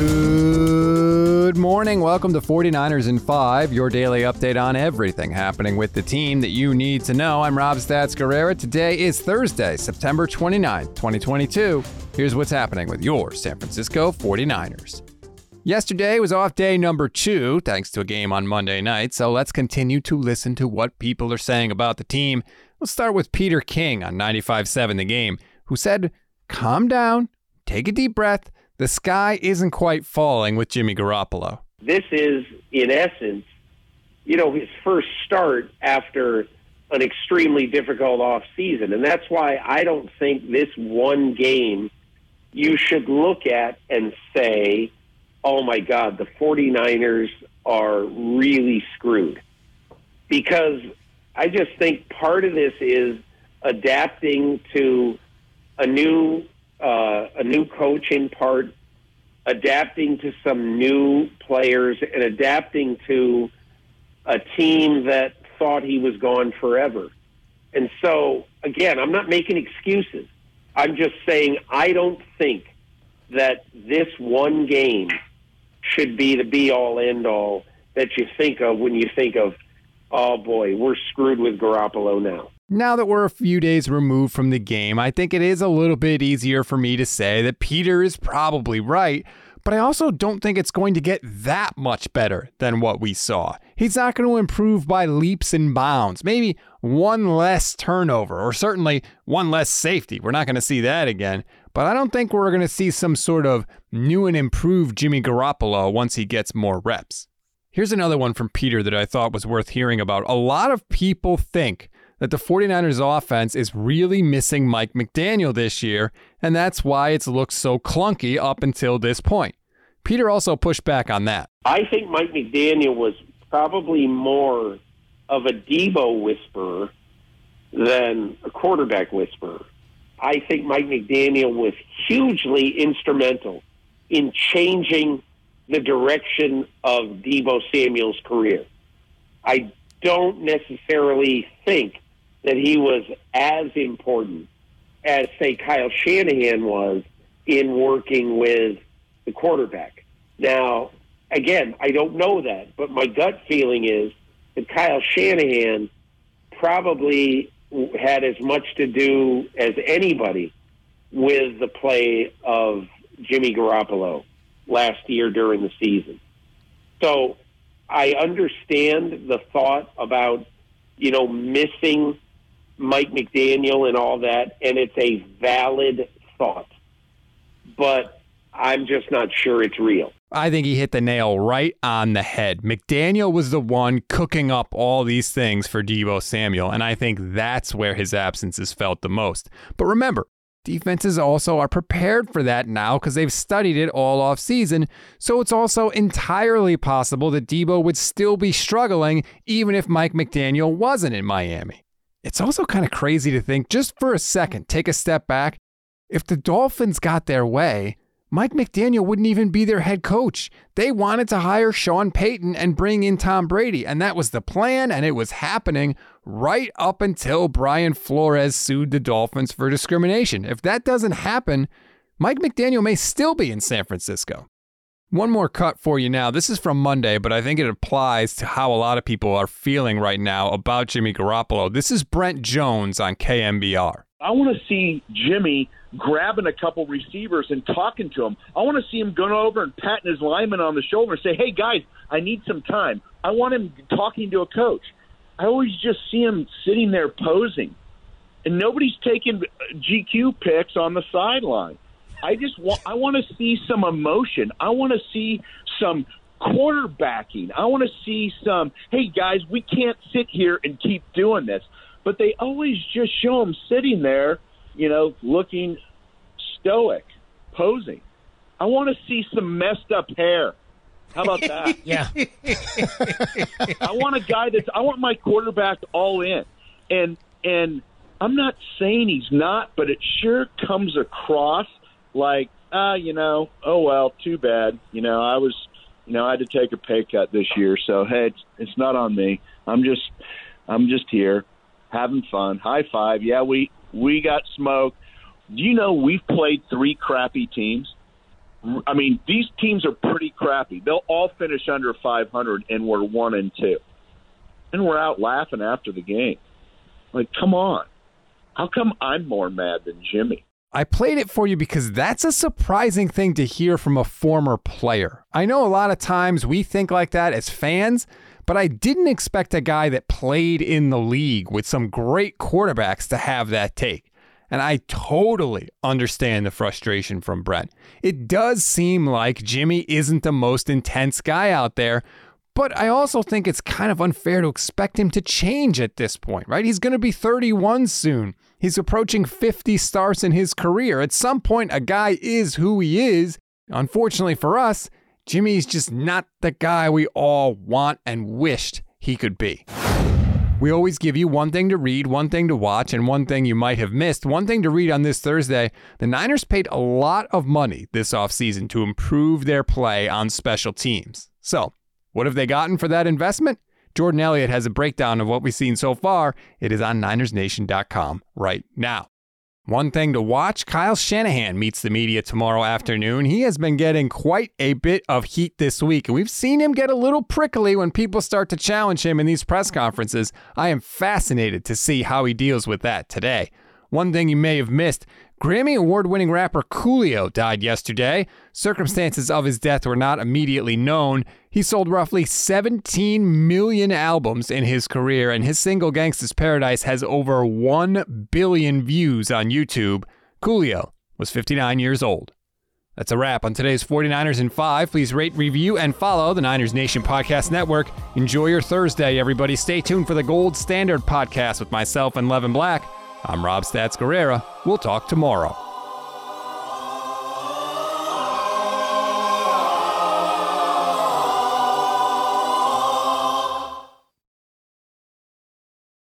Good morning. Welcome to 49ers in 5, your daily update on everything happening with the team that you need to know. I'm Rob Stats Guerrera. Today is Thursday, September 29, 2022. Here's what's happening with your San Francisco 49ers. Yesterday was off day number two, thanks to a game on Monday night, so let's continue to listen to what people are saying about the team. Let's start with Peter King on 95.7 The Game, who said, Calm down, take a deep breath. The sky isn't quite falling with Jimmy Garoppolo. This is, in essence, you know, his first start after an extremely difficult off season. And that's why I don't think this one game you should look at and say, oh my God, the 49ers are really screwed. Because I just think part of this is adapting to a new uh, a new coach in part, adapting to some new players, and adapting to a team that thought he was gone forever. And so, again, I'm not making excuses. I'm just saying I don't think that this one game should be the be all end all that you think of when you think of, oh boy, we're screwed with Garoppolo now. Now that we're a few days removed from the game, I think it is a little bit easier for me to say that Peter is probably right, but I also don't think it's going to get that much better than what we saw. He's not going to improve by leaps and bounds. Maybe one less turnover, or certainly one less safety. We're not going to see that again. But I don't think we're going to see some sort of new and improved Jimmy Garoppolo once he gets more reps. Here's another one from Peter that I thought was worth hearing about. A lot of people think that the 49ers offense is really missing Mike McDaniel this year, and that's why it's looked so clunky up until this point. Peter also pushed back on that. I think Mike McDaniel was probably more of a Debo whisperer than a quarterback whisperer. I think Mike McDaniel was hugely instrumental in changing the direction of Debo Samuel's career. I don't necessarily think that he was as important as, say, Kyle Shanahan was in working with the quarterback. Now, again, I don't know that, but my gut feeling is that Kyle Shanahan probably had as much to do as anybody with the play of Jimmy Garoppolo last year during the season. So I understand the thought about, you know, missing Mike McDaniel and all that, and it's a valid thought. But I'm just not sure it's real. I think he hit the nail right on the head. McDaniel was the one cooking up all these things for Debo Samuel, and I think that's where his absence is felt the most. But remember, defenses also are prepared for that now because they've studied it all off season. So it's also entirely possible that Debo would still be struggling even if Mike McDaniel wasn't in Miami. It's also kind of crazy to think, just for a second, take a step back. If the Dolphins got their way, Mike McDaniel wouldn't even be their head coach. They wanted to hire Sean Payton and bring in Tom Brady, and that was the plan, and it was happening right up until Brian Flores sued the Dolphins for discrimination. If that doesn't happen, Mike McDaniel may still be in San Francisco. One more cut for you now. This is from Monday, but I think it applies to how a lot of people are feeling right now about Jimmy Garoppolo. This is Brent Jones on KNBR. I want to see Jimmy grabbing a couple receivers and talking to them. I want to see him going over and patting his lineman on the shoulder and say, "Hey guys, I need some time." I want him talking to a coach. I always just see him sitting there posing, and nobody's taking GQ pics on the sideline. I just want I want to see some emotion. I want to see some quarterbacking. I want to see some, hey guys, we can't sit here and keep doing this. But they always just show him sitting there, you know, looking stoic, posing. I want to see some messed up hair. How about that? yeah. I want a guy that's I want my quarterback all in. And and I'm not saying he's not, but it sure comes across like, ah, uh, you know, oh well, too bad. You know, I was, you know, I had to take a pay cut this year, so hey, it's, it's not on me. I'm just, I'm just here, having fun. High five. Yeah, we we got smoked. Do you know we've played three crappy teams? I mean, these teams are pretty crappy. They'll all finish under 500, and we're one and two, and we're out laughing after the game. Like, come on, how come I'm more mad than Jimmy? I played it for you because that's a surprising thing to hear from a former player. I know a lot of times we think like that as fans, but I didn't expect a guy that played in the league with some great quarterbacks to have that take. And I totally understand the frustration from Brent. It does seem like Jimmy isn't the most intense guy out there, but I also think it's kind of unfair to expect him to change at this point, right? He's going to be 31 soon. He's approaching 50 starts in his career. At some point, a guy is who he is. Unfortunately for us, Jimmy's just not the guy we all want and wished he could be. We always give you one thing to read, one thing to watch, and one thing you might have missed. One thing to read on this Thursday the Niners paid a lot of money this offseason to improve their play on special teams. So, what have they gotten for that investment? Jordan Elliott has a breakdown of what we've seen so far. It is on NinersNation.com right now. One thing to watch Kyle Shanahan meets the media tomorrow afternoon. He has been getting quite a bit of heat this week, and we've seen him get a little prickly when people start to challenge him in these press conferences. I am fascinated to see how he deals with that today. One thing you may have missed Grammy award winning rapper Coolio died yesterday. Circumstances of his death were not immediately known. He sold roughly 17 million albums in his career, and his single Gangsta's Paradise has over 1 billion views on YouTube. Coolio was 59 years old. That's a wrap on today's 49ers in 5. Please rate, review, and follow the Niners Nation Podcast Network. Enjoy your Thursday, everybody. Stay tuned for the Gold Standard Podcast with myself and Levin Black. I'm Rob Stats Guerrera. We'll talk tomorrow.